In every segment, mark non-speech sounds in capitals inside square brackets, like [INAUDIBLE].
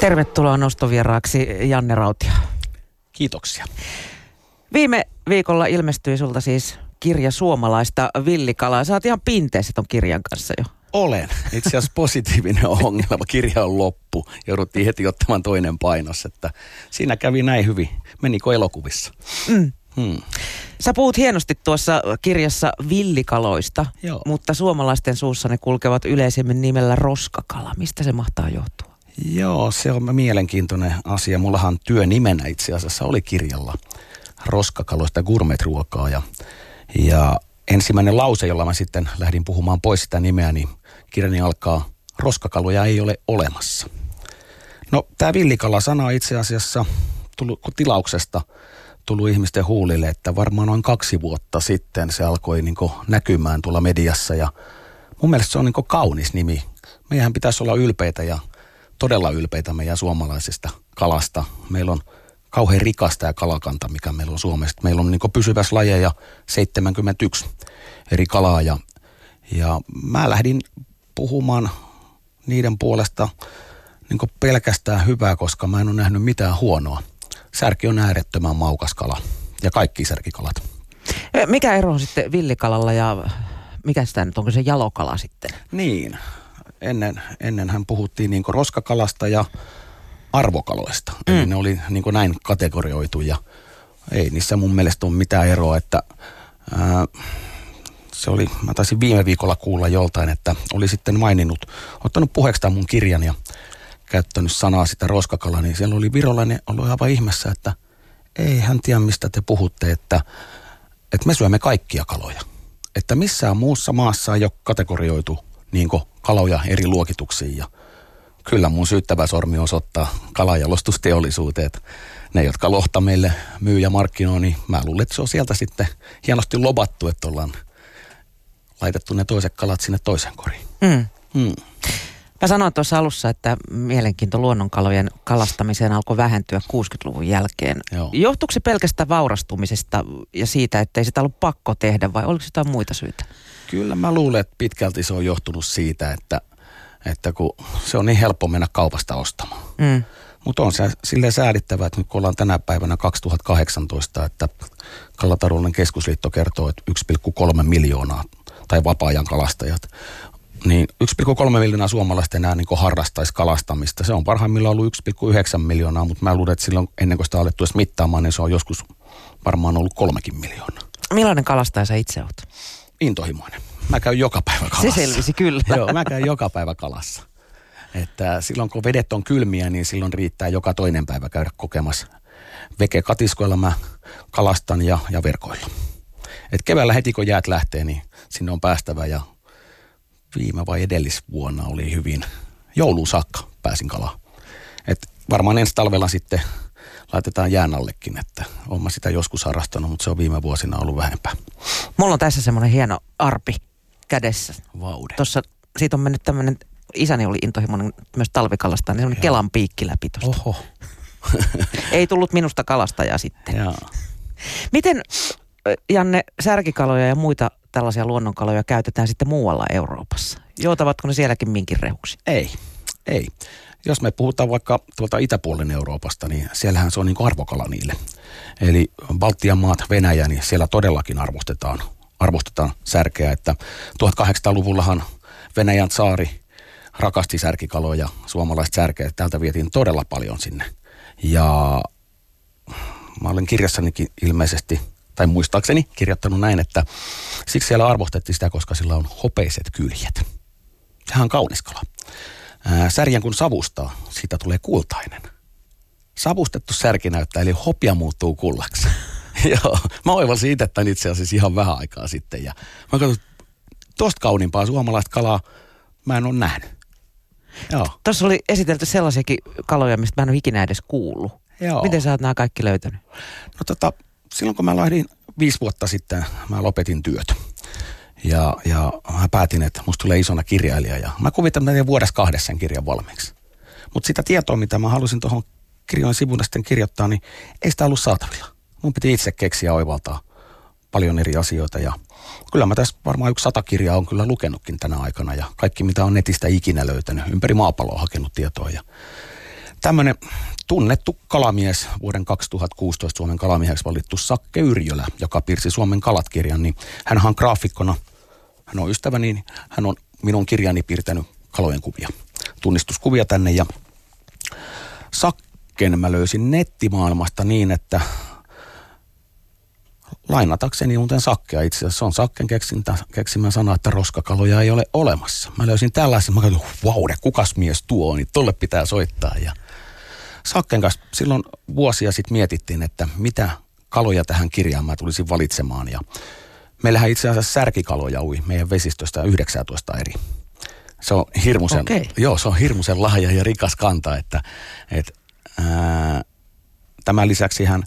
Tervetuloa nostovieraaksi Janne Rautia. Kiitoksia. Viime viikolla ilmestyi sulta siis kirja suomalaista villikalaa. Sä oot ihan pinteessä ton kirjan kanssa jo. Olen. Itse asiassa positiivinen [LAUGHS] ongelma. Kirja on loppu. Jouduttiin heti ottamaan toinen painos. Että siinä kävi näin hyvin. Menikö elokuvissa? Mm. Hmm. Sä puhut hienosti tuossa kirjassa villikaloista, Joo. mutta suomalaisten suussa ne kulkevat yleisemmin nimellä roskakala. Mistä se mahtaa johtua? Joo, se on mielenkiintoinen asia. Mullahan työnimenä itse asiassa oli kirjalla roskakaloista gourmet-ruokaa ja, ja ensimmäinen lause, jolla mä sitten lähdin puhumaan pois sitä nimeä, niin kirjani alkaa roskakaluja ei ole olemassa. No tämä villikala-sana itse asiassa tullut tilauksesta tullut ihmisten huulille, että varmaan noin kaksi vuotta sitten se alkoi niin näkymään tuolla mediassa ja mun mielestä se on niin kaunis nimi. Meidän pitäisi olla ylpeitä ja todella ylpeitä meidän suomalaisesta kalasta. Meillä on kauhean rikasta ja kalakanta, mikä meillä on Suomessa. Meillä on niin pysyvässä lajeja 71 eri kalaa ja, ja mä lähdin puhumaan niiden puolesta niin pelkästään hyvää, koska mä en ole nähnyt mitään huonoa. Särki on äärettömän maukas kala ja kaikki särkikalat. Mikä ero on sitten villikalalla ja mikä sitä nyt, onko se jalokala sitten? Niin, ennen, ennen hän puhuttiin niin roskakalasta ja arvokaloista. Mm. Eli ne oli niin näin kategorioitu ja ei niissä mun mielestä ole mitään eroa, että ää, se oli, mä taisin viime viikolla kuulla joltain, että oli sitten maininnut, ottanut puheeksi mun kirjan ja käyttänyt sanaa sitä roskakalaa, niin siellä oli virolainen ollut aivan ihmeessä, että ei hän tiedä mistä te puhutte, että, että me syömme kaikkia kaloja. Että missään muussa maassa ei ole kategorioitu niin kaloja eri luokituksiin ja kyllä mun syyttävä sormi osoittaa kalajalostusteollisuuteen, ne, jotka lohta meille myy ja markkinoi, niin mä luulen, että se on sieltä sitten hienosti lobattu, että ollaan laitettu ne toiset kalat sinne toisen koriin. Mm. Mm. Mä sanoin tuossa alussa, että mielenkiinto luonnonkalojen kalastamiseen alkoi vähentyä 60-luvun jälkeen. Joo. Johtuuko se pelkästään vaurastumisesta ja siitä, että ei sitä ollut pakko tehdä vai oliko jotain muita syitä? Kyllä mä luulen, että pitkälti se on johtunut siitä, että, että kun se on niin helppo mennä kaupasta ostamaan. Mm. Mutta on se silleen säädittävä, että nyt kun ollaan tänä päivänä 2018, että Kalatalouden keskusliitto kertoo, että 1,3 miljoonaa tai vapaa-ajan kalastajat niin 1,3 miljoonaa suomalaista enää niin harrastaisi kalastamista. Se on parhaimmillaan ollut 1,9 miljoonaa, mutta mä luulen, että silloin ennen kuin sitä alettu edes mittaamaan, niin se on joskus varmaan ollut kolmekin miljoonaa. Millainen kalastaja sä itse oot? Intohimoinen. Mä käyn joka päivä kalassa. Se selvisi kyllä. Joo, mä käyn joka päivä kalassa. Että silloin kun vedet on kylmiä, niin silloin riittää joka toinen päivä käydä kokemassa. Veke katiskoilla mä kalastan ja, ja verkoilla. Et keväällä heti kun jäät lähtee, niin sinne on päästävä ja viime vai edellisvuonna oli hyvin jouluun saakka pääsin kalaan. Et varmaan ensi talvella sitten laitetaan jään allekin, että olen sitä joskus harrastanut, mutta se on viime vuosina ollut vähempää. Mulla on tässä semmoinen hieno arpi kädessä. Vaude. Tuossa siitä on mennyt tämmöinen, isäni oli intohimoinen myös talvikalasta, niin semmoinen kelan piikki läpi tuosta. Oho. [LAUGHS] Ei tullut minusta kalastajaa sitten. Joo. Miten, Janne, särkikaloja ja muita tällaisia luonnonkaloja käytetään sitten muualla Euroopassa? Joutavatko ne sielläkin minkin rehuksi? Ei, ei. Jos me puhutaan vaikka tuolta itäpuolen Euroopasta, niin siellähän se on niin kuin arvokala niille. Eli Baltian maat, Venäjä, niin siellä todellakin arvostetaan, arvostetaan särkeä. Että 1800-luvullahan Venäjän saari rakasti särkikaloja, suomalaiset särkeä. Täältä vietiin todella paljon sinne. Ja mä olen kirjassanikin ilmeisesti tai muistaakseni kirjoittanut näin, että siksi siellä arvostettiin sitä, koska sillä on hopeiset kyljet. Sehän on kaunis kala. Särjän kun savustaa, siitä tulee kultainen. Savustettu särki näyttää, eli hopia muuttuu kullaksi. [LAUGHS] Joo, mä oivalsin itse tämän itse asiassa ihan vähän aikaa sitten. Ja mä katsoin, tosta kauniimpaa suomalaista kalaa mä en ole nähnyt. Joo. Tuossa oli esitelty sellaisiakin kaloja, mistä mä en ole ikinä edes kuullut. Joo. Miten sä oot nämä kaikki löytänyt? No tota, silloin kun mä lähdin viisi vuotta sitten, mä lopetin työt. Ja, ja mä päätin, että musta tulee isona kirjailija ja mä kuvitan, että vuodessa kahdessa sen kirjan valmiiksi. Mutta sitä tietoa, mitä mä halusin tuohon kirjojen sivuun sitten kirjoittaa, niin ei sitä ollut saatavilla. Mun piti itse keksiä oivaltaa paljon eri asioita ja kyllä mä tässä varmaan yksi sata kirjaa on kyllä lukenutkin tänä aikana ja kaikki mitä on netistä ikinä löytänyt, ympäri maapalloa hakenut tietoa ja tämmöinen tunnettu kalamies, vuoden 2016 Suomen kalamieheksi valittu Sakke Yrjölä, joka piirsi Suomen kalat-kirjan, niin hän on graafikkona, hän on ystäväni, niin hän on minun kirjani piirtänyt kalojen kuvia, tunnistuskuvia tänne ja Sakken mä löysin nettimaailmasta niin, että lainatakseni muuten sakkea itse asiassa. Se on sakken keksintä, keksimä sana, että roskakaloja ei ole olemassa. Mä löysin tällaisen, mä katsoin, vaude, kukas mies tuo, niin tolle pitää soittaa. Ja Sakken kanssa silloin vuosia sitten mietittiin, että mitä kaloja tähän kirjaan mä tulisin valitsemaan. Ja meillähän itse asiassa särkikaloja ui meidän vesistöstä 19 eri. Se on hirmuisen, okay. joo, se on hirmuisen lahja ja rikas kanta, että, että ää, tämän lisäksi hän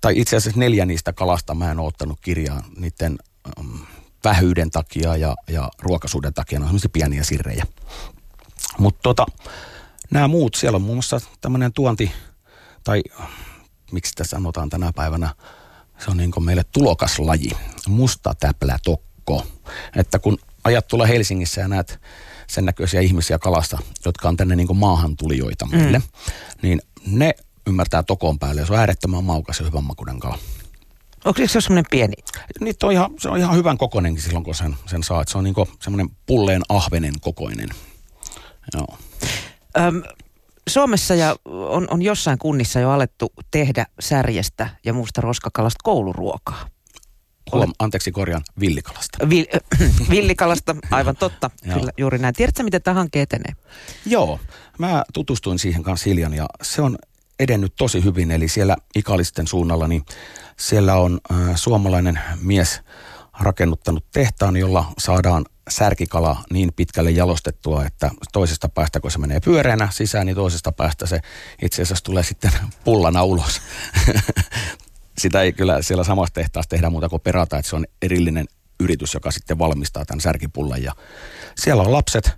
tai itse asiassa neljä niistä kalasta mä en ole ottanut kirjaan niiden um, vähyyden takia ja, ja ruokaisuuden takia. Ne on semmoisia pieniä sirrejä. Mutta tota, nämä muut, siellä on muun muassa tämmöinen tuonti, tai miksi tässä sanotaan tänä päivänä, se on niin meille tulokaslaji, musta täplä tokko. Että kun ajat tulla Helsingissä ja näet sen näköisiä ihmisiä kalasta, jotka on tänne niin maahan tulijoita meille, mm. niin ne ymmärtää tokon päälle ja se on äärettömän maukas ja hyvän makuinen kala. Onko se semmoinen pieni? Niin on ihan, se on ihan hyvän kokoinenkin silloin, kun sen, sen saa. Se on niin semmoinen pulleen ahvenen kokoinen. Joo. Öm, Suomessa ja on, on jossain kunnissa jo alettu tehdä särjestä ja muusta roskakalasta kouluruokaa. Huom, anteeksi korjaan, villikalasta. Vil, äh, [CLEARS THROAT] villikalasta, aivan totta. [LAUGHS] Kyllä, juuri näin. Tiedätkö, miten tämä hanke etenee? Joo, mä tutustuin siihen kanssa hiljan ja se on edennyt tosi hyvin. Eli siellä Ikalisten suunnalla, niin siellä on äh, suomalainen mies rakennuttanut tehtaan, jolla saadaan särkikala niin pitkälle jalostettua, että toisesta päästä, kun se menee pyöreänä sisään, niin toisesta päästä se itse asiassa tulee sitten [LAUGHS] pullana ulos. [LAUGHS] Sitä ei kyllä siellä samassa tehtaassa tehdä muuta kuin perata, että se on erillinen yritys, joka sitten valmistaa tämän särkipullan. Ja siellä on lapset,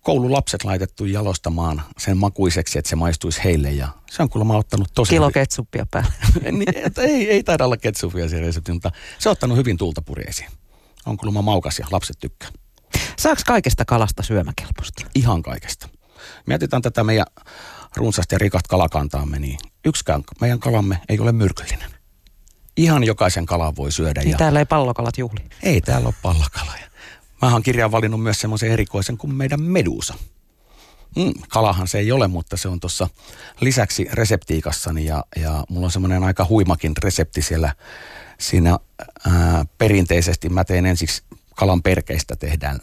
koululapset laitettu jalostamaan sen makuiseksi, että se maistuisi heille. Ja se on kuulemma ottanut tosi Kilo ketsuppia päälle. [LAUGHS] niin, ei, ei taida olla ketsuppia siellä resepti, mutta se on ottanut hyvin tulta purjeisiin. On kuulemma maukas ja lapset tykkää. Saako kaikesta kalasta syömäkelpoista? Ihan kaikesta. Mietitään tätä meidän runsasta ja rikasta kalakantaamme, niin yksikään meidän kalamme ei ole myrkyllinen. Ihan jokaisen kalan voi syödä. Niin ja... täällä ei pallokalat juhli. Ei täällä ole pallokaloja. Mä oon kirjaan valinnut myös semmoisen erikoisen kuin meidän medusa. Mm, kalahan se ei ole, mutta se on tuossa lisäksi reseptiikassani ja, ja mulla on semmoinen aika huimakin resepti siellä. Siinä ää, perinteisesti mä teen ensiksi kalan perkeistä tehdään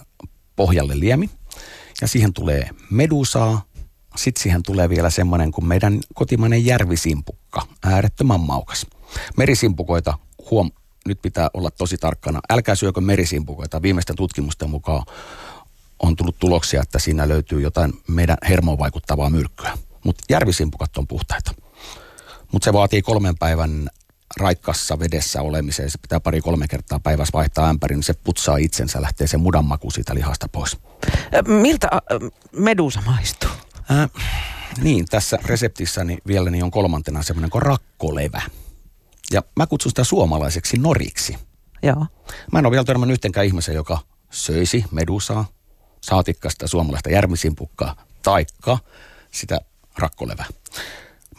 pohjalle liemi ja siihen tulee medusaa. Sitten siihen tulee vielä semmoinen kuin meidän kotimainen järvisimpukka, äärettömän maukas. Merisimpukoita huom, nyt pitää olla tosi tarkkana. Älkää syökö merisimpukoita. Viimeisten tutkimusten mukaan on tullut tuloksia, että siinä löytyy jotain meidän hermoon vaikuttavaa myrkkyä. Mutta järvisimpukat on puhtaita. Mutta se vaatii kolmen päivän raikkassa vedessä olemiseen. Se pitää pari-kolme kertaa päivässä vaihtaa ämpäri, niin se putsaa itsensä, lähtee se mudan maku siitä lihasta pois. Miltä medusa maistuu? Äh, niin, tässä reseptissäni vielä niin on kolmantena semmoinen kuin rakkolevä. Ja mä kutsun sitä suomalaiseksi noriksi. Joo. Mä en ole vielä törmännyt yhtenkään ihmisen, joka söisi medusaa, saatikasta suomalaista järmisimpukkaa, taikka sitä rakkolevää.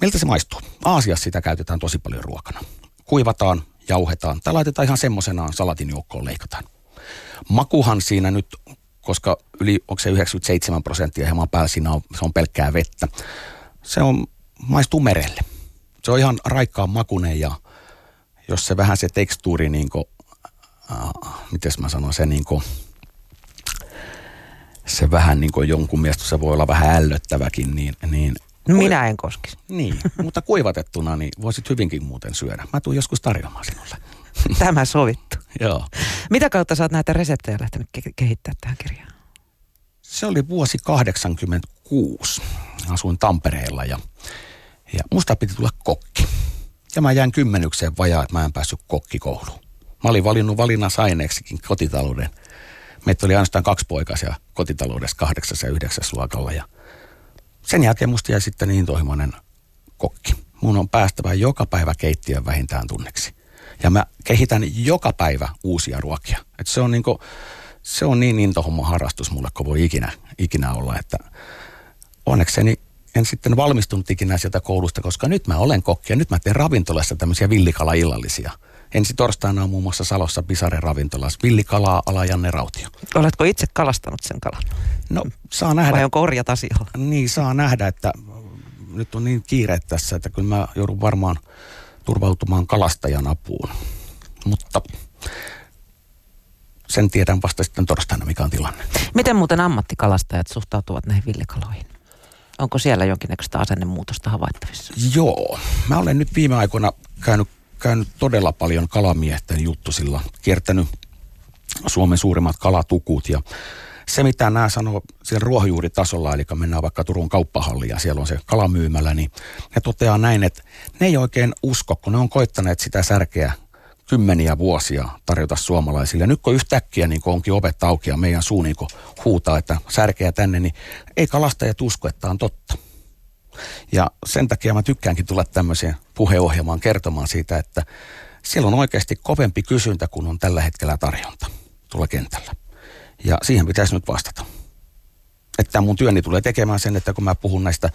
Miltä se maistuu? Aasiassa sitä käytetään tosi paljon ruokana. Kuivataan, jauhetaan tai laitetaan ihan semmoisenaan salatin joukkoon leikataan. Makuhan siinä nyt, koska yli, onko se 97 prosenttia hieman päällä siinä on, se on pelkkää vettä. Se on, maistuu merelle. Se on ihan raikkaan makunen ja jos se vähän se tekstuuri niin kuin, äh, miten mä sanon, se niin kuin, se vähän niin kuin jonkun mielestä se voi olla vähän ällöttäväkin, niin, niin minä en koskisi. Niin, mutta kuivatettuna niin voisit hyvinkin muuten syödä. Mä tuun joskus tarjoamaan sinulle. Tämä sovittu. Joo. Mitä kautta sä oot näitä reseptejä lähtenyt ke- kehittämään tähän kirjaan? Se oli vuosi 86. Asuin Tampereella ja, ja musta piti tulla kokki. Ja mä jäin kymmenykseen vajaa, että mä en päässyt kokkikouluun. Mä olin valinnut valinnasaineeksikin kotitalouden. Meitä oli ainoastaan kaksi poikasia kotitaloudessa kahdeksas ja yhdeksäs luokalla. Ja sen jälkeen musta jäi sitten niin tohimoinen kokki. Mun on päästävä joka päivä keittiön vähintään tunneksi. Ja mä kehitän joka päivä uusia ruokia. Et se on, niinku, se on niin intohomma harrastus mulle, kun voi ikinä, ikinä olla. Että onnekseni en sitten valmistunut ikinä sieltä koulusta, koska nyt mä olen kokki ja nyt mä teen ravintolassa tämmöisiä villikala-illallisia. Ensi torstaina on muun muassa Salossa Pisaren ravintolassa villikalaa ala Janne Rautio. Oletko itse kalastanut sen kalan? No, saa nähdä. Vai on korjat asialla? Niin, saa nähdä, että nyt on niin kiire tässä, että kyllä mä joudun varmaan turvautumaan kalastajan apuun. Mutta sen tiedän vasta sitten torstaina, mikä on tilanne. Miten muuten ammattikalastajat suhtautuvat näihin villikaloihin? Onko siellä jonkinnäköistä asennemuutosta havaittavissa? Joo. Mä olen nyt viime aikoina käynyt, käynyt todella paljon kalamiesten juttusilla, kiertänyt Suomen suurimmat kalatukut ja se, mitä nämä sanoo siellä ruohonjuuritasolla, eli mennään vaikka Turun kauppahalliin ja siellä on se kalamyymälä, niin ne toteaa näin, että ne ei oikein usko, kun ne on koittaneet sitä särkeä kymmeniä vuosia tarjota suomalaisille. Ja nyt kun yhtäkkiä niin kun onkin ovet auki ja meidän suu niin huutaa, että särkeä tänne, niin ei kalastajat usko, että on totta. Ja sen takia mä tykkäänkin tulla tämmöiseen puheohjelmaan kertomaan siitä, että siellä on oikeasti kovempi kysyntä kuin on tällä hetkellä tarjonta tuolla kentällä. Ja siihen pitäisi nyt vastata. Että mun työni tulee tekemään sen, että kun mä puhun näistä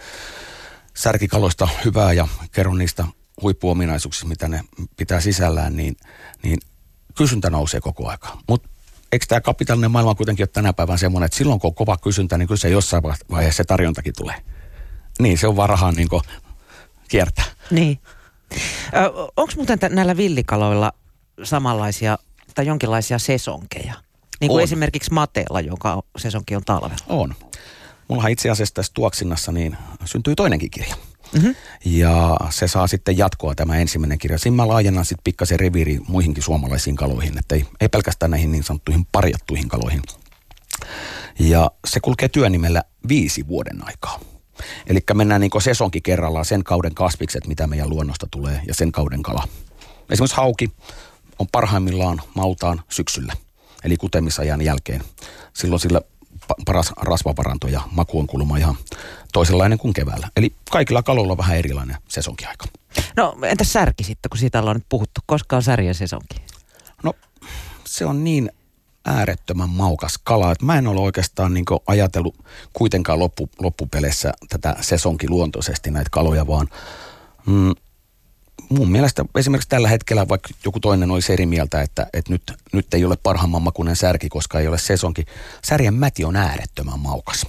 särkikaloista hyvää ja kerron niistä huippuominaisuuksista, mitä ne pitää sisällään, niin, niin kysyntä nousee koko aika. Mutta eikö tämä kapitaalinen maailma kuitenkin ole tänä päivänä semmoinen, että silloin kun on kova kysyntä, niin kyllä se jossain vaiheessa se tarjontakin tulee. Niin, se on vaan rahaa niin kiertää. Niin. Onko muuten t- näillä villikaloilla samanlaisia tai jonkinlaisia sesonkeja? Niin kuin on. esimerkiksi mateella, joka sesonkin on talvella. On. Mullahan itse asiassa tässä tuoksinnassa niin syntyi toinenkin kirja. Mm-hmm. Ja se saa sitten jatkoa tämä ensimmäinen kirja. Siinä mä laajennan sitten pikkasen reviiri muihinkin suomalaisiin kaloihin, että ei, ei pelkästään näihin niin sanottuihin parjattuihin kaloihin. Ja se kulkee työnimellä viisi vuoden aikaa. Eli mennään niin sesonkin kerrallaan sen kauden kasvikset, mitä meidän luonnosta tulee, ja sen kauden kala. Esimerkiksi hauki on parhaimmillaan mautaan syksyllä, eli kutemisajan jälkeen. Silloin sillä paras rasvavaranto ja maku on kulma ihan toisenlainen kuin keväällä. Eli kaikilla kaloilla on vähän erilainen sesonkiaika. No entäs särki sitten, kun siitä ollaan nyt puhuttu? Koska on särjen sesonki? No se on niin äärettömän maukas kala, että mä en ole oikeastaan niin ajatellut kuitenkaan loppu, loppupeleissä tätä sesonkiluontoisesti näitä kaloja, vaan mm, mun mielestä esimerkiksi tällä hetkellä, vaikka joku toinen olisi eri mieltä, että, että nyt, nyt ei ole parhaamman makuinen särki, koska ei ole sesonki. Särjen mäti on äärettömän maukas.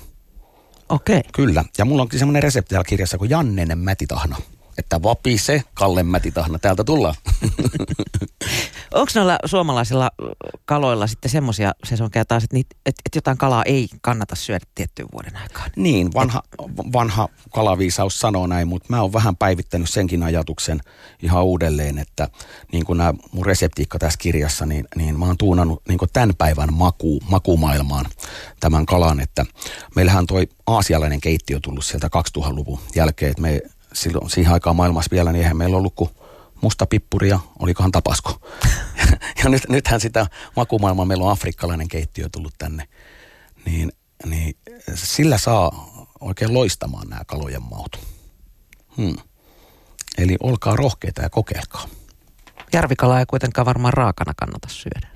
Okei. Okay. Kyllä. Ja mulla onkin semmoinen resepti täällä kirjassa kuin Jannenen mätitahna. Että vapise, Kalle mätitahna, täältä tullaan. [LAUGHS] Onko noilla suomalaisilla kaloilla sitten semmoisia sesonkeja taas, että, että, että jotain kalaa ei kannata syödä tiettyyn vuoden aikaan? Niin, vanha, vanha kalaviisaus sanoo näin, mutta mä oon vähän päivittänyt senkin ajatuksen ihan uudelleen, että niin kuin nämä mun reseptiikka tässä kirjassa, niin, niin mä oon tuunannut niin kuin tämän päivän maku, makumaailmaan tämän kalan, että meillähän toi aasialainen keittiö tullut sieltä 2000-luvun jälkeen, että me silloin siihen aikaan maailmassa vielä, niin eihän meillä ollut kuin musta pippuri ja olikohan tapasko. [LAUGHS] ja nyt, nythän sitä makumaailmaa, meillä on afrikkalainen keittiö tullut tänne, niin, niin sillä saa oikein loistamaan nämä kalojen maut. Hmm. Eli olkaa rohkeita ja kokeilkaa. Järvikalaa ei kuitenkaan varmaan raakana kannata syödä.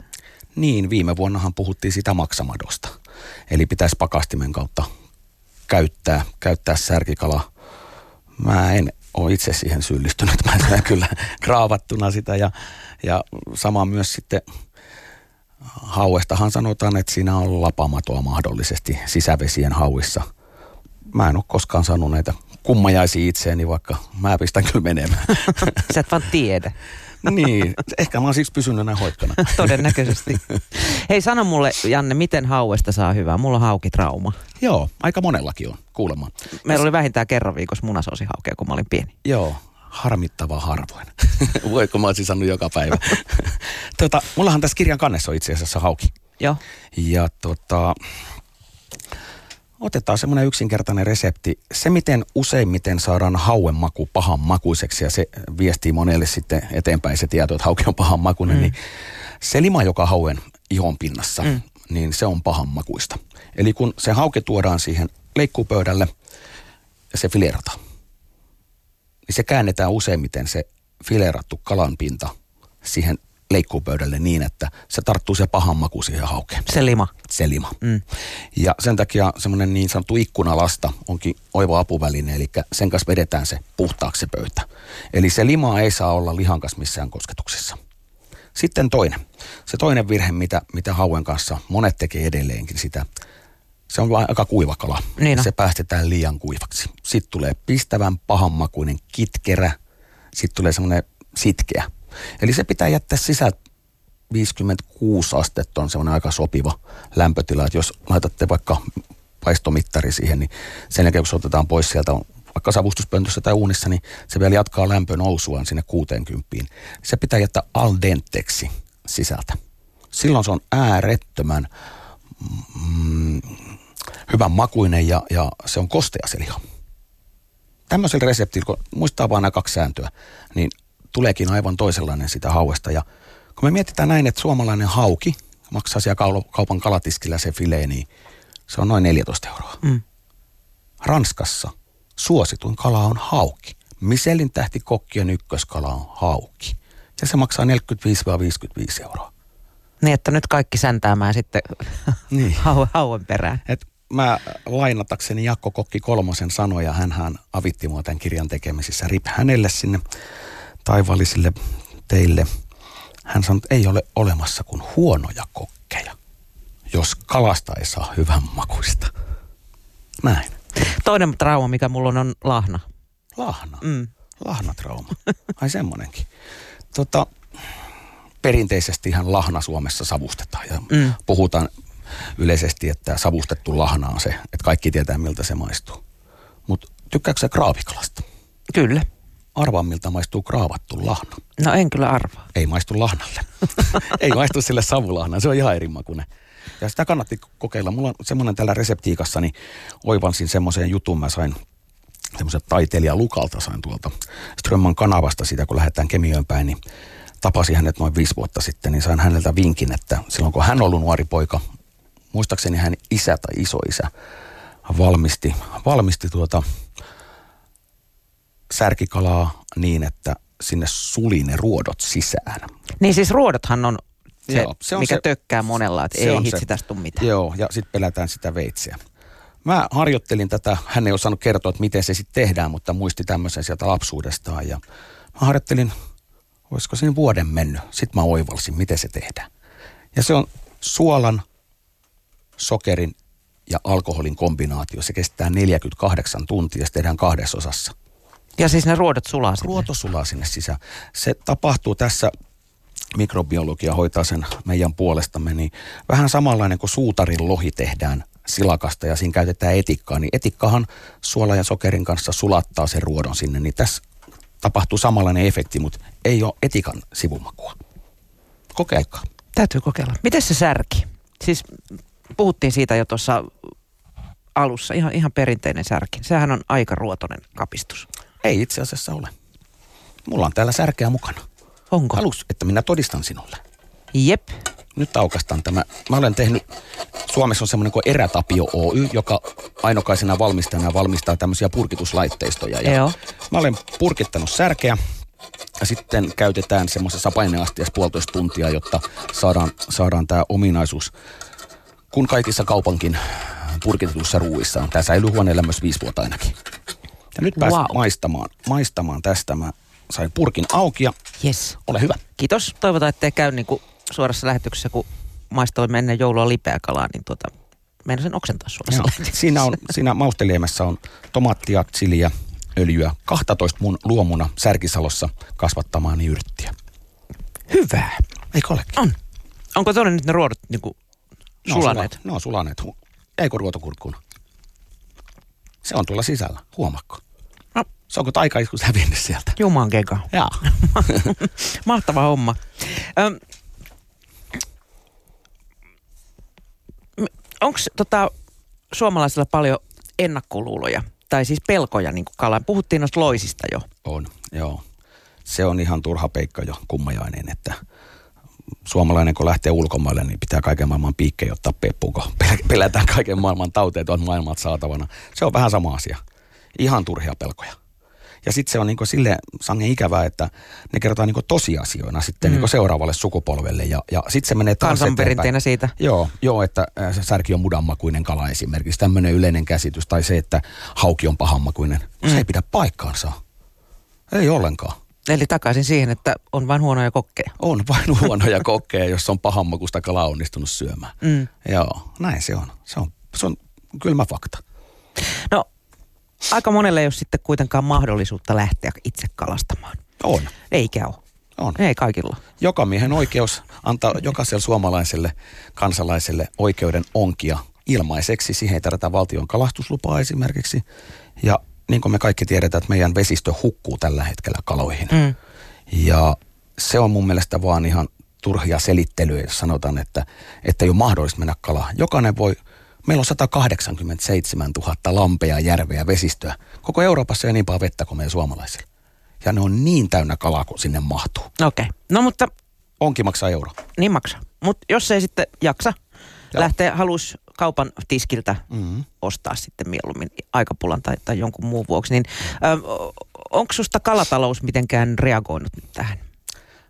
Niin, viime vuonnahan puhuttiin sitä maksamadosta. Eli pitäisi pakastimen kautta käyttää, käyttää särkikala. Mä en ole itse siihen syyllistynyt. Mä olen kyllä kraavattuna sitä ja, ja sama myös sitten hauestahan sanotaan, että siinä on lapamatoa mahdollisesti sisävesien hauissa. Mä en ole koskaan sanonut näitä kummajaisi itseeni, vaikka mä pistän kyllä menemään. Sä et vaan tiedä. Niin, ehkä mä oon siksi pysynyt näin hoikkana. [LAUGHS] Todennäköisesti. Hei, sano mulle, Janne, miten hauesta saa hyvää? Mulla on haukitrauma. Joo, aika monellakin on, kuulemma. Meillä oli vähintään kerran viikossa munasoosihaukea, kun mä olin pieni. Joo, harmittava harvoin. [LAUGHS] Voiko mä olisin sanonut joka päivä. [LAUGHS] tota, mullahan tässä kirjan kannessa on itse asiassa hauki. Joo. Ja tota, Otetaan semmoinen yksinkertainen resepti. Se, miten useimmiten saadaan hauen maku pahan makuiseksi ja se viestii monelle sitten eteenpäin se tieto, että hauki on pahan makuinen, mm. niin se lima, joka hauen ihon pinnassa, mm. niin se on pahan makuista. Eli kun se hauke tuodaan siihen leikkupöydälle ja se filerataan, niin se käännetään useimmiten se filerattu kalanpinta siihen leikkuupöydälle niin, että se tarttuu se pahan maku siihen haukeen. Se lima. Se lima. Mm. Ja sen takia semmoinen niin sanottu ikkunalasta onkin oiva apuväline, eli sen kanssa vedetään se puhtaaksi se pöytä. Eli se lima ei saa olla lihan kanssa missään kosketuksessa. Sitten toinen. Se toinen virhe, mitä, mitä hauen kanssa monet tekee edelleenkin sitä, se on aika kuiva kala. Niin se päästetään liian kuivaksi. Sitten tulee pistävän pahanmakuinen kitkerä. Sitten tulee semmoinen sitkeä. Eli se pitää jättää sisään 56 astetta on semmoinen aika sopiva lämpötila. Että jos laitatte vaikka paistomittari siihen, niin sen jälkeen kun se otetaan pois sieltä vaikka savustuspöntössä tai uunissa, niin se vielä jatkaa lämpön nousuaan sinne 60. Se pitää jättää al denteksi sisältä. Silloin se on äärettömän mm, hyvän makuinen ja, ja se on kostea se liha. Tämmöisellä reseptillä, kun muistaa vain nämä kaksi sääntöä, niin tuleekin aivan toisenlainen sitä hauesta. Ja kun me mietitään näin, että suomalainen hauki maksaa siellä kaupan kalatiskillä se filee, niin se on noin 14 euroa. Mm. Ranskassa suosituin kala on hauki. Michelin tähti kokkien ykköskala on hauki. Ja se maksaa 45-55 euroa. Niin, että nyt kaikki säntäämään sitten [LAUGHS] niin. hauen perään. Et mä lainatakseni Jakko Kokki Kolmosen sanoja, hän avitti mua tämän kirjan tekemisissä. Rip hänelle sinne taivaallisille teille. Hän sanoi, että ei ole olemassa kuin huonoja kokkeja, jos kalasta ei saa hyvän makuista. Näin. Toinen trauma, mikä mulla on, on lahna. Lahna? Mm. Lahnatrauma. Ai semmonenkin. Tota, perinteisesti ihan lahna Suomessa savustetaan ja mm. puhutaan yleisesti, että savustettu lahna on se, että kaikki tietää miltä se maistuu. Mutta tykkääkö sä kraavikalasta? Kyllä. Arvaa miltä maistuu kraavattu lahna. No en kyllä arvaa. Ei maistu lahnalle. [LAUGHS] Ei maistu sille savulahna, se on ihan eri makuinen. Ja sitä kannatti kokeilla. Mulla on semmoinen tällä reseptiikassa, niin oivalsin semmoiseen jutun. Mä sain semmoisen taiteilija Lukalta sain tuolta Strömman kanavasta sitä, kun lähdetään Kemiöön päin, niin tapasin hänet noin viisi vuotta sitten, niin sain häneltä vinkin, että silloin kun hän on ollut nuori poika, muistaakseni hän isä tai isoisä valmisti, valmisti tuota särkikalaa niin, että sinne suli ne ruodot sisään. Niin siis ruodothan on se, Joo, se on mikä se, tökkää monella, että ei hitsi tästä tule mitään. Joo, ja sitten pelätään sitä veitsiä. Mä harjoittelin tätä, hän ei osannut kertoa, että miten se sitten tehdään, mutta muisti tämmöisen sieltä lapsuudestaan. Ja mä harjoittelin, olisiko siinä vuoden mennyt. Sitten mä oivalsin, miten se tehdään. Ja se on suolan, sokerin ja alkoholin kombinaatio. Se kestää 48 tuntia, se tehdään kahdessa osassa. Ja siis ne ruodot sulaa sinne? Ruoto sulaa sinne sisään. Se tapahtuu tässä mikrobiologia hoitaa sen meidän puolestamme, niin vähän samanlainen kuin suutarin lohi tehdään silakasta ja siinä käytetään etikkaa, niin etikkahan suola ja sokerin kanssa sulattaa sen ruodon sinne, niin tässä tapahtuu samanlainen efekti, mutta ei ole etikan sivumakua. Kokeilkaa. Täytyy kokeilla. Miten se särki? Siis puhuttiin siitä jo tuossa alussa, ihan, ihan perinteinen särki. Sehän on aika ruotonen kapistus. Ei itse asiassa ole. Mulla on täällä särkeä mukana. Onko? Halus, että minä todistan sinulle. Jep. Nyt aukastan tämä. Mä olen tehnyt, Suomessa on semmoinen kuin Erätapio Oy, joka ainokaisena valmistajana valmistaa tämmöisiä purkituslaitteistoja. Ja Joo. Mä olen purkittanut särkeä ja sitten käytetään semmoisessa paineastiassa puolitoista tuntia, jotta saadaan, saadaan tämä ominaisuus. Kun kaikissa kaupankin purkitetuissa ruuissa on. Tämä säilyy huoneella myös viisi vuotta ainakin. Ja nyt pääsen wow. maistamaan, maistamaan tästä. Mä sain purkin auki ja yes. ole hyvä. Kiitos. Toivotaan, ettei käy niin kuin suorassa lähetyksessä, kun maistoimme ennen joulua lipeä kalaa, niin tuota, meidän sen oksentaa suorassa Siinä, on, siinä mausteliemessä on tomaattia, chiliä, öljyä, 12 mun luomuna Särkisalossa kasvattamaani yrttiä. Hyvää. Eikö olekin? On. Onko toinen nyt ne ruodot niin kuin sulaneet? Ne on sulaneet. Eikö ruotokurkkuna? Se on tuolla sisällä, huomakko? Se onko taikaisku hävinnyt sieltä? Juman keka. Jaa. [LAUGHS] Mahtava homma. Öm, Onko tota, suomalaisilla paljon ennakkoluuloja tai siis pelkoja niin kalaan? Puhuttiin noista loisista jo. On, joo. Se on ihan turha peikka jo kummajainen, että suomalainen kun lähtee ulkomaille, niin pitää kaiken maailman piikkejä ottaa peppuun, kun [LAUGHS] pelätään kaiken maailman tauteet on maailmalta saatavana. Se on vähän sama asia. Ihan turhia pelkoja. Ja sitten se on niin sille sangen ikävää, että ne kerrotaan niin tosiasioina sitten mm. niin seuraavalle sukupolvelle. Ja, ja sitten se menee taas Kansanperinteinä siitä. Joo, joo, että se särki on mudanmakuinen kala esimerkiksi. Tämmöinen yleinen käsitys. Tai se, että hauki on pahammakuinen. Mm. Se ei pidä paikkaansa. Ei ollenkaan. Eli takaisin siihen, että on vain huonoja kokkeja. On vain huonoja kokkeja, jos on pahammakuista kalaa onnistunut syömään. Mm. Joo, näin se on. Se on, se on kylmä fakta. Aika monelle ei ole sitten kuitenkaan mahdollisuutta lähteä itse kalastamaan. On. Eikä ole. On. Ei kaikilla. Joka miehen oikeus antaa jokaiselle suomalaiselle kansalaiselle oikeuden onkia ilmaiseksi. Siihen ei tarvita valtion kalastuslupaa esimerkiksi. Ja niin kuin me kaikki tiedetään, että meidän vesistö hukkuu tällä hetkellä kaloihin. Mm. Ja se on mun mielestä vaan ihan turhia selittelyjä, jos sanotaan, että, että ei ole mahdollista mennä kalaa. Jokainen voi, meillä on 187 000 lampea, järveä, vesistöä. Koko Euroopassa ei niin paljon vettä kuin meidän suomalaisilla. Ja ne on niin täynnä kalaa, kun sinne mahtuu. Okei. Okay. No mutta... Onkin maksaa euro. Niin maksaa. Mutta jos ei sitten jaksa, Joo. lähtee, halus kaupan tiskiltä mm-hmm. ostaa sitten mieluummin aikapulan tai, tai jonkun muun vuoksi, niin onko susta kalatalous mitenkään reagoinut nyt tähän?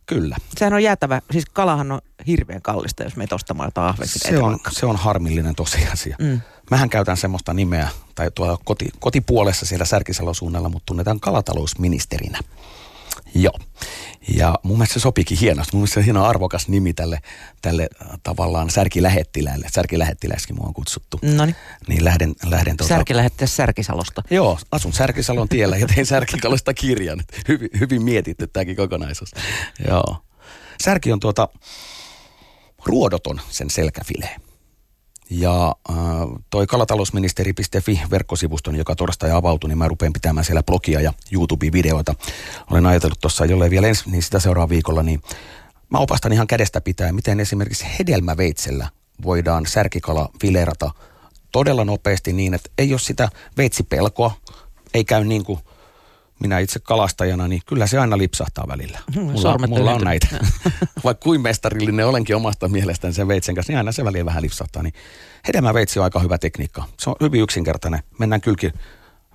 Kyllä. Sehän on jäätävä, siis kalahan on hirveän kallista, jos meitä ostamaan jotain ahvensia. Se on, se on harmillinen tosiasia. Mm. Mähän käytän semmoista nimeä, tai tuolla koti, kotipuolessa siellä Särkisalon suunnalla, mutta tunnetaan kalatalousministerinä. Joo. Ja mun mielestä se sopikin hienosti. Mun mielestä se on hieno arvokas nimi tälle, tälle äh, tavallaan särkilähettiläille. Särkilähettiläiskin mua on kutsuttu. No niin. lähden, lähden tuota... Särkilähettiläs Särkisalosta. Joo, asun Särkisalon tiellä ja tein Särkikalosta kirjan. Hyvin, hyvin mietitty tämäkin kokonaisuus. Joo. Särki on tuota ruodoton sen selkäfileen. Ja äh, toi kalatalousministeri.fi verkkosivuston, joka torstai avautui, niin mä rupean pitämään siellä blogia ja YouTube-videoita. Olen ajatellut tuossa, jollei vielä ensi, niin sitä seuraa viikolla, niin mä opastan ihan kädestä pitää, miten esimerkiksi hedelmäveitsellä voidaan särkikala filerata todella nopeasti niin, että ei ole sitä veitsipelkoa, ei käy niin kuin minä itse kalastajana, niin kyllä se aina lipsahtaa välillä. Hmm, mulla, mulla on näitä. [LAUGHS] [LAUGHS] Vaikka kuin mestarillinen olenkin omasta mielestäni sen veitsen kanssa, niin aina se välillä vähän lipsahtaa. Niin hedelmäveitsi on aika hyvä tekniikka. Se on hyvin yksinkertainen. Mennään kylki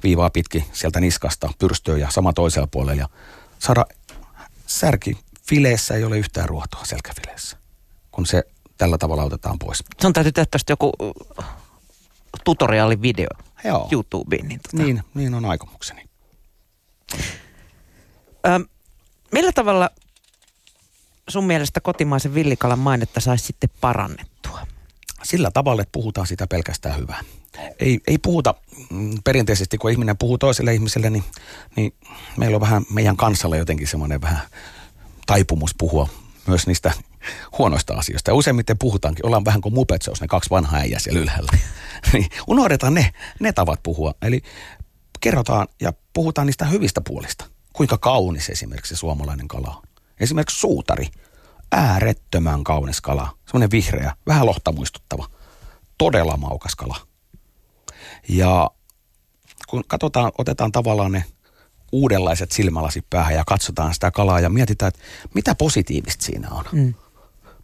viivaa pitki sieltä niskasta pyrstöön ja sama toisella puolella. Ja saada särki fileessä ei ole yhtään ruotoa selkäfileessä, kun se tällä tavalla otetaan pois. Se on täytyy tehdä tästä joku tutoriaalivideo Joo. YouTubeen. Niin, tota... niin, niin on aikomukseni. Ö, millä tavalla sun mielestä kotimaisen villikalan mainetta saisi sitten parannettua? Sillä tavalla, että puhutaan sitä pelkästään hyvää. Ei, ei puhuta mm, perinteisesti, kun ihminen puhuu toiselle ihmiselle, niin, niin meillä on vähän meidän kansalla jotenkin semmoinen vähän taipumus puhua myös niistä huonoista asioista. Ja useimmiten puhutaankin, ollaan vähän kuin mupetseus, ne kaksi vanhaa äijää siellä ylhäällä. [LAUGHS] niin unohdetaan ne, ne tavat puhua. Eli kerrotaan ja puhutaan niistä hyvistä puolista. Kuinka kaunis esimerkiksi suomalainen kala on. Esimerkiksi suutari. Äärettömän kaunis kala. Semmoinen vihreä, vähän lohta muistuttava. Todella maukas kala. Ja kun katsotaan, otetaan tavallaan ne uudenlaiset silmälasit päähän ja katsotaan sitä kalaa ja mietitään, että mitä positiivista siinä on. Mm.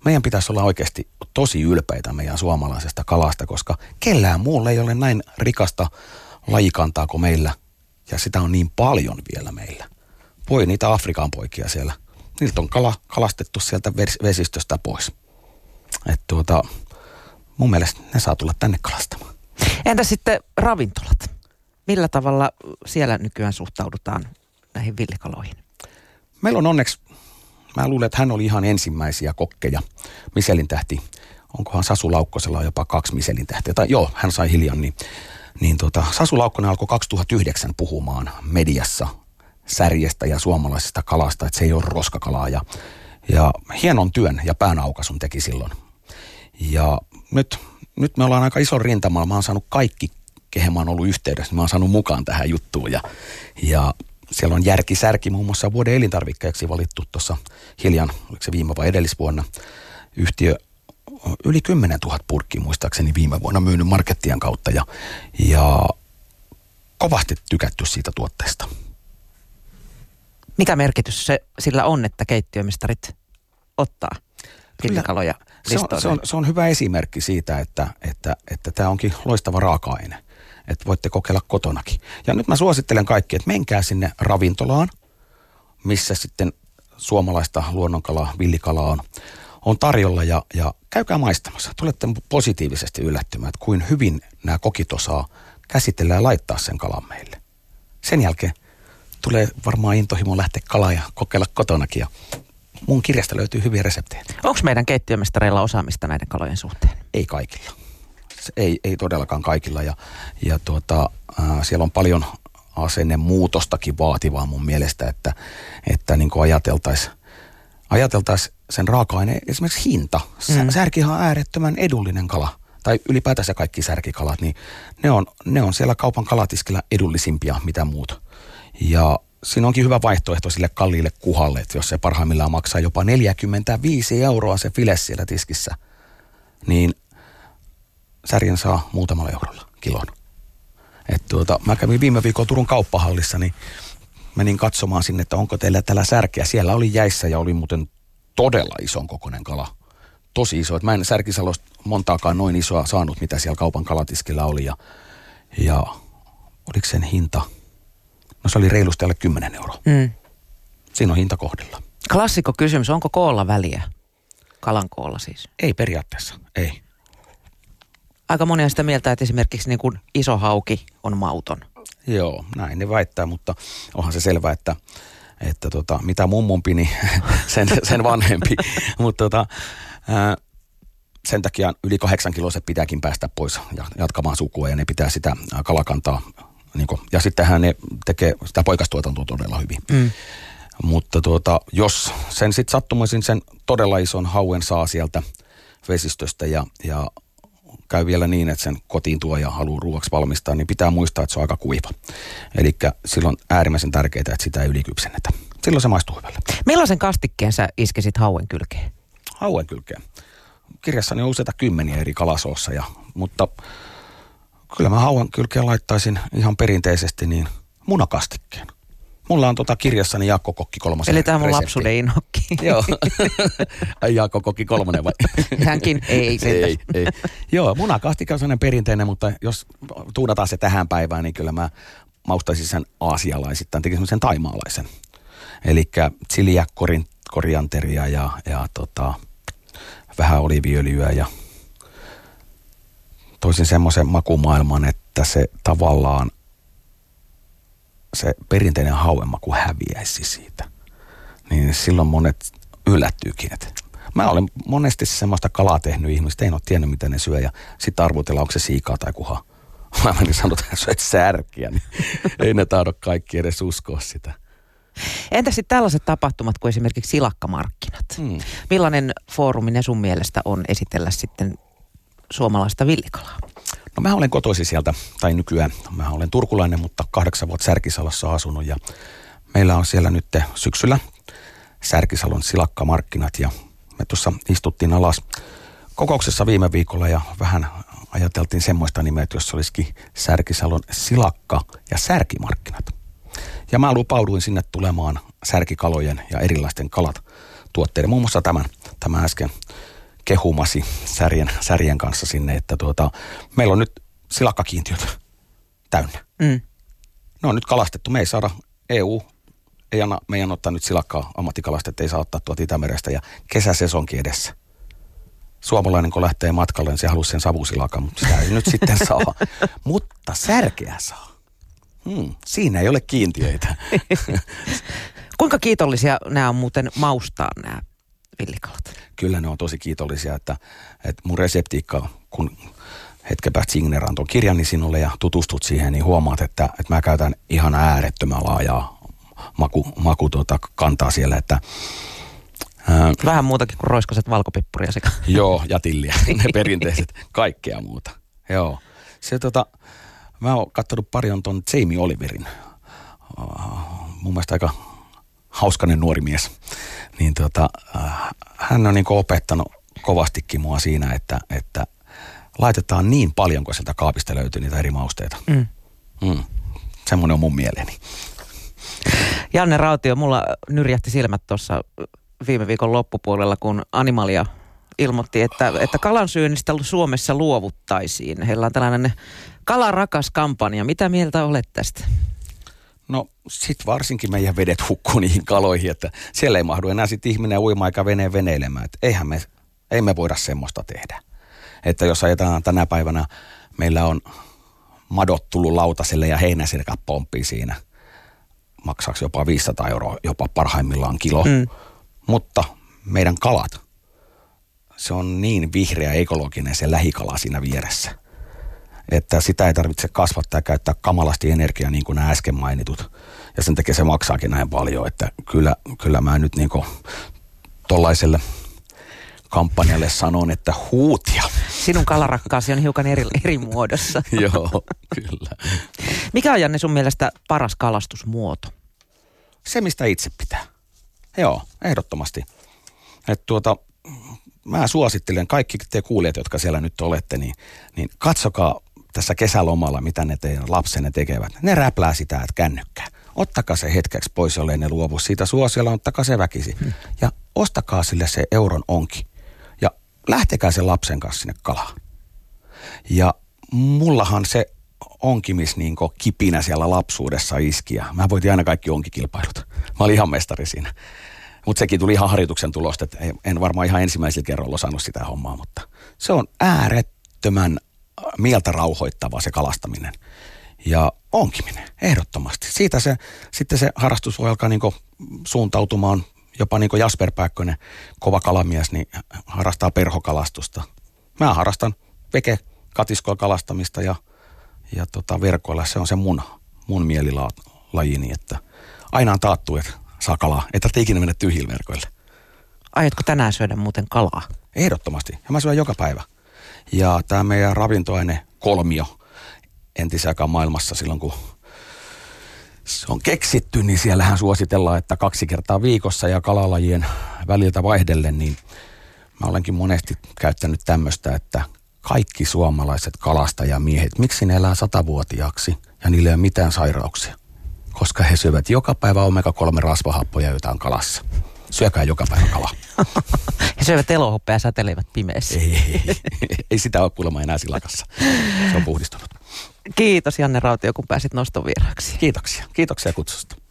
Meidän pitäisi olla oikeasti tosi ylpeitä meidän suomalaisesta kalasta, koska kellään muulla ei ole näin rikasta lajikantaa kuin meillä. Ja sitä on niin paljon vielä meillä. Voi niitä Afrikan poikia siellä. Niiltä on kala, kalastettu sieltä vesistöstä pois. Et tuota, mun mielestä ne saa tulla tänne kalastamaan. Entä sitten ravintolat? Millä tavalla siellä nykyään suhtaudutaan näihin villikaloihin? Meillä on onneksi, mä luulen, että hän oli ihan ensimmäisiä kokkeja. Miselin tähti, onkohan Sasu Laukkosella jopa kaksi Miselin tähtiä. Tai joo, hän sai hiljan, niin niin tota, Sasu Laukkonen alkoi 2009 puhumaan mediassa särjestä ja suomalaisesta kalasta, että se ei ole roskakalaa. Ja, ja hienon työn ja päänaukasun teki silloin. Ja nyt, nyt me ollaan aika ison rintamalla. Mä oon saanut kaikki, kehen mä oon ollut yhteydessä, mä oon saanut mukaan tähän juttuun. Ja, ja siellä on Järki Särki muun muassa vuoden elintarvikkeeksi valittu tuossa hiljan, oliko se viime vai edellisvuonna. Yhtiö yli 10 000 purkkiä muistaakseni viime vuonna myynyt markettien kautta ja, ja kovasti tykätty siitä tuotteesta. Mikä merkitys se sillä on, että keittiömistarit ottaa pillikaloja se on, se, on, se on hyvä esimerkki siitä, että, että, että tämä onkin loistava raaka-aine. että voitte kokeilla kotonakin. Ja nyt mä suosittelen kaikki, että menkää sinne ravintolaan, missä sitten suomalaista luonnonkalaa, villikalaa on, on tarjolla ja, ja käykää maistamassa. Tulette positiivisesti yllättymään, että kuin hyvin nämä kokit osaa käsitellä ja laittaa sen kalan meille. Sen jälkeen tulee varmaan intohimo lähteä kalaa ja kokeilla kotonakin ja mun kirjasta löytyy hyviä reseptejä. Onko meidän keittiömestareilla osaamista näiden kalojen suhteen? Ei kaikilla. Ei, ei todellakaan kaikilla ja, ja tuota, äh, siellä on paljon asennemuutostakin vaativaa mun mielestä, että, että niin ajateltaisiin ajateltais sen raaka-aineen esimerkiksi hinta. Mm. Särkihan on äärettömän edullinen kala tai ylipäätänsä kaikki särkikalat, niin ne on, ne on siellä kaupan kalatiskillä edullisimpia mitä muut. Ja siinä onkin hyvä vaihtoehto sille kalliille kuhalle, että jos se parhaimmillaan maksaa jopa 45 euroa se file siellä tiskissä, niin särjen saa muutamalla eurolla kilon. Et tuota, mä kävin viime viikolla Turun kauppahallissa, niin menin katsomaan sinne, että onko teillä tällä särkeä. Siellä oli jäissä ja oli muuten todella ison kokoinen kala. Tosi iso. Et mä en Särkisalosta montaakaan noin isoa saanut, mitä siellä kaupan kalatiskillä oli. Ja, ja oliko sen hinta – No se oli reilusti alle 10 euroa. Mm. Siinä on hinta kohdilla. Klassikko kysymys, onko koolla väliä? Kalan koolla siis? Ei periaatteessa, ei. Aika moni on sitä mieltä, että esimerkiksi niin kuin iso hauki on mauton. Joo, näin ne väittää, mutta onhan se selvää, että, että tota, mitä mummumpi, niin [LAUGHS] sen, sen vanhempi. [LAUGHS] mutta tota, ää, sen takia yli kahdeksan kiloiset pitääkin päästä pois ja jatkamaan sukua ja ne pitää sitä kalakantaa niin kuin, ja sittenhän ne tekee sitä poikastuotantoa todella hyvin. Mm. Mutta tuota, jos sen sitten sattumaisin sen todella ison hauen saa sieltä vesistöstä ja, ja käy vielä niin, että sen kotiin tuo ja haluaa ruuaksi valmistaa, niin pitää muistaa, että se on aika kuiva. Eli silloin äärimmäisen tärkeää, että sitä ei ylikypsennetä. Silloin se maistuu hyvälle. Millaisen kastikkeen sä iskesit hauen kylkeen? Hauen kylkeen. Kirjassani on useita kymmeniä eri kalasoossa, ja, mutta kyllä mä hauan kylkeen laittaisin ihan perinteisesti niin munakastikkeen. Mulla on tota kirjassani Jaakko Kokki kolmosen Eli tämä on mun lapsuuden inhokki. [LAUGHS] Joo. Ai Jaakko Kokki kolmonen vai? [LAUGHS] Hänkin ei. ei, ei. Joo, munakastikka on sellainen perinteinen, mutta jos tuunataan se tähän päivään, niin kyllä mä maustaisin sen aasialaisittain, tekisin sen taimaalaisen. Eli chiliä, korin, korianteria ja, ja tota, vähän oliviöljyä ja toisin semmoisen makumaailman, että se tavallaan se perinteinen hauemaku häviäisi siitä. Niin silloin monet yllättyykin, että mä olen monesti semmoista kalaa tehnyt ihmistä, en ole tiennyt mitä ne syö ja sitten arvotella, onko se siikaa tai kuha. [LAUGHS] Mä menin sanoa, että syöt särkiä, niin [LAUGHS] ei ne tahdo kaikki edes uskoa sitä. Entä sitten tällaiset tapahtumat kuin esimerkiksi silakkamarkkinat? Hmm. Millainen foorumi ne sun mielestä on esitellä sitten suomalaista villikalaa? No mä olen kotoisin sieltä, tai nykyään mä olen turkulainen, mutta kahdeksan vuotta Särkisalossa asunut ja meillä on siellä nyt syksyllä Särkisalon silakkamarkkinat ja me tuossa istuttiin alas kokouksessa viime viikolla ja vähän ajateltiin semmoista nimeä, että jos olisikin Särkisalon silakka- ja särkimarkkinat. Ja mä lupauduin sinne tulemaan särkikalojen ja erilaisten kalat tuotteiden, muun muassa tämän, tämän äsken kehumasi särjen, särjen kanssa sinne, että tuota, meillä on nyt silakkakiintiöt täynnä. Mm. Ne on nyt kalastettu. Me ei saada EU, ei anna meidän ottaa nyt silakkaa ammattikalastet, ei saa ottaa tuota Itämerestä ja kesäsesonkin edessä. Suomalainen kun lähtee matkalle, niin se haluaa sen savusilakan, mutta sitä ei nyt [LAUGHS] sitten saa. Mutta särkeä saa. Hmm, siinä ei ole kiintiöitä. [LAUGHS] Kuinka kiitollisia nämä on muuten maustaa nämä villikalat? Kyllä ne on tosi kiitollisia, että, että mun reseptiikka, kun hetken päästä signeraan tuon kirjan niin sinulle ja tutustut siihen, niin huomaat, että, että mä käytän ihan äärettömän laajaa maku, maku tuota, kantaa siellä, että ää, Vähän muutakin kuin roiskoset valkopippuria sekä. [LAUGHS] Joo, ja tilliä, [LAUGHS] ne perinteiset, kaikkea muuta. Joo. Se tota, mä oon katsonut paljon ton Jamie Oliverin, uh, mun mielestä aika hauskanen nuori mies niin tota, äh, hän on niin opettanut kovastikin mua siinä, että, että laitetaan niin paljon, kun sieltä kaapista löytyy niitä eri mausteita. Mm. Mm. Semmoinen on mun mieleeni. Janne Rautio, mulla nyrjähti silmät tuossa viime viikon loppupuolella, kun Animalia ilmoitti, että, että kalansyönnistä Suomessa luovuttaisiin. Heillä on tällainen Kala rakas kampanja, mitä mieltä olet tästä? No sit varsinkin meidän vedet hukkuu niihin kaloihin, että siellä ei mahdu enää sit ihminen uima eikä veneen veneilemään. Että eihän me, ei me voida semmoista tehdä. Että jos ajatellaan tänä päivänä, meillä on madot tullut lautaselle ja heinäsirkat pomppii siinä. Maksaako jopa 500 euroa, jopa parhaimmillaan kilo. Mm. Mutta meidän kalat, se on niin vihreä ekologinen se lähikala siinä vieressä että sitä ei tarvitse kasvattaa ja käyttää kamalasti energiaa niin kuin nämä äsken mainitut. Ja sen takia se maksaakin näin paljon, että kyllä, kyllä mä nyt niin tuollaiselle kampanjalle sanon, että huutia. Sinun kalarakkaasi on hiukan eri, eri muodossa. [LAUGHS] Joo, kyllä. Mikä on Janne sun mielestä paras kalastusmuoto? Se, mistä itse pitää. Joo, ehdottomasti. Et tuota, mä suosittelen kaikki te kuulijat, jotka siellä nyt olette, niin, niin katsokaa tässä kesälomalla, mitä ne teidän lapsenne tekevät. Ne räplää sitä, että kännykkää. Ottakaa se hetkeksi pois, jollei ne luovu siitä suosiolla, ottakaa se väkisi. Hmm. Ja ostakaa sille se euron onki. Ja lähtekää sen lapsen kanssa sinne kalaan. Ja mullahan se onkimis niin kipinä siellä lapsuudessa iski. Ja mä voitin aina kaikki onkikilpailut. Mä olin ihan mestari siinä. Mutta sekin tuli ihan harjoituksen tulosta, että en varmaan ihan ensimmäisellä kerralla osannut sitä hommaa, mutta se on äärettömän mieltä rauhoittava se kalastaminen. Ja onkiminen, ehdottomasti. Siitä se, sitten se harrastus voi alkaa niin suuntautumaan, jopa niin kuin Jasper Pääkkönen, kova kalamies, niin harrastaa perhokalastusta. Mä harrastan veke katiskoilla kalastamista ja, ja tota verkoilla. Se on se mun, mun mielilajini, että aina on taattu, että saa kalaa. Ei tarvitse ikinä mennä tyhjillä verkoille. Aiotko tänään syödä muuten kalaa? Ehdottomasti. Ja mä syön joka päivä. Ja tämä meidän ravintoaine kolmio entisääkään maailmassa silloin, kun se on keksitty, niin siellähän suositellaan, että kaksi kertaa viikossa ja kalalajien väliltä vaihdellen, niin mä olenkin monesti käyttänyt tämmöistä, että kaikki suomalaiset kalastajamiehet, miksi ne elää satavuotiaaksi ja niillä ei ole mitään sairauksia? Koska he syövät joka päivä omega-3 rasvahappoja, joita on kalassa. Syökää joka päivä kalaa. [LAUGHS] He syövät elohoppea ja säteilevät pimeässä. Ei, ei, ei, ei sitä ole kuulemma enää silakassa. Se on puhdistunut. Kiitos Janne Rautio, kun pääsit nostovieraaksi. Kiitoksia. Kiitoksia kutsusta.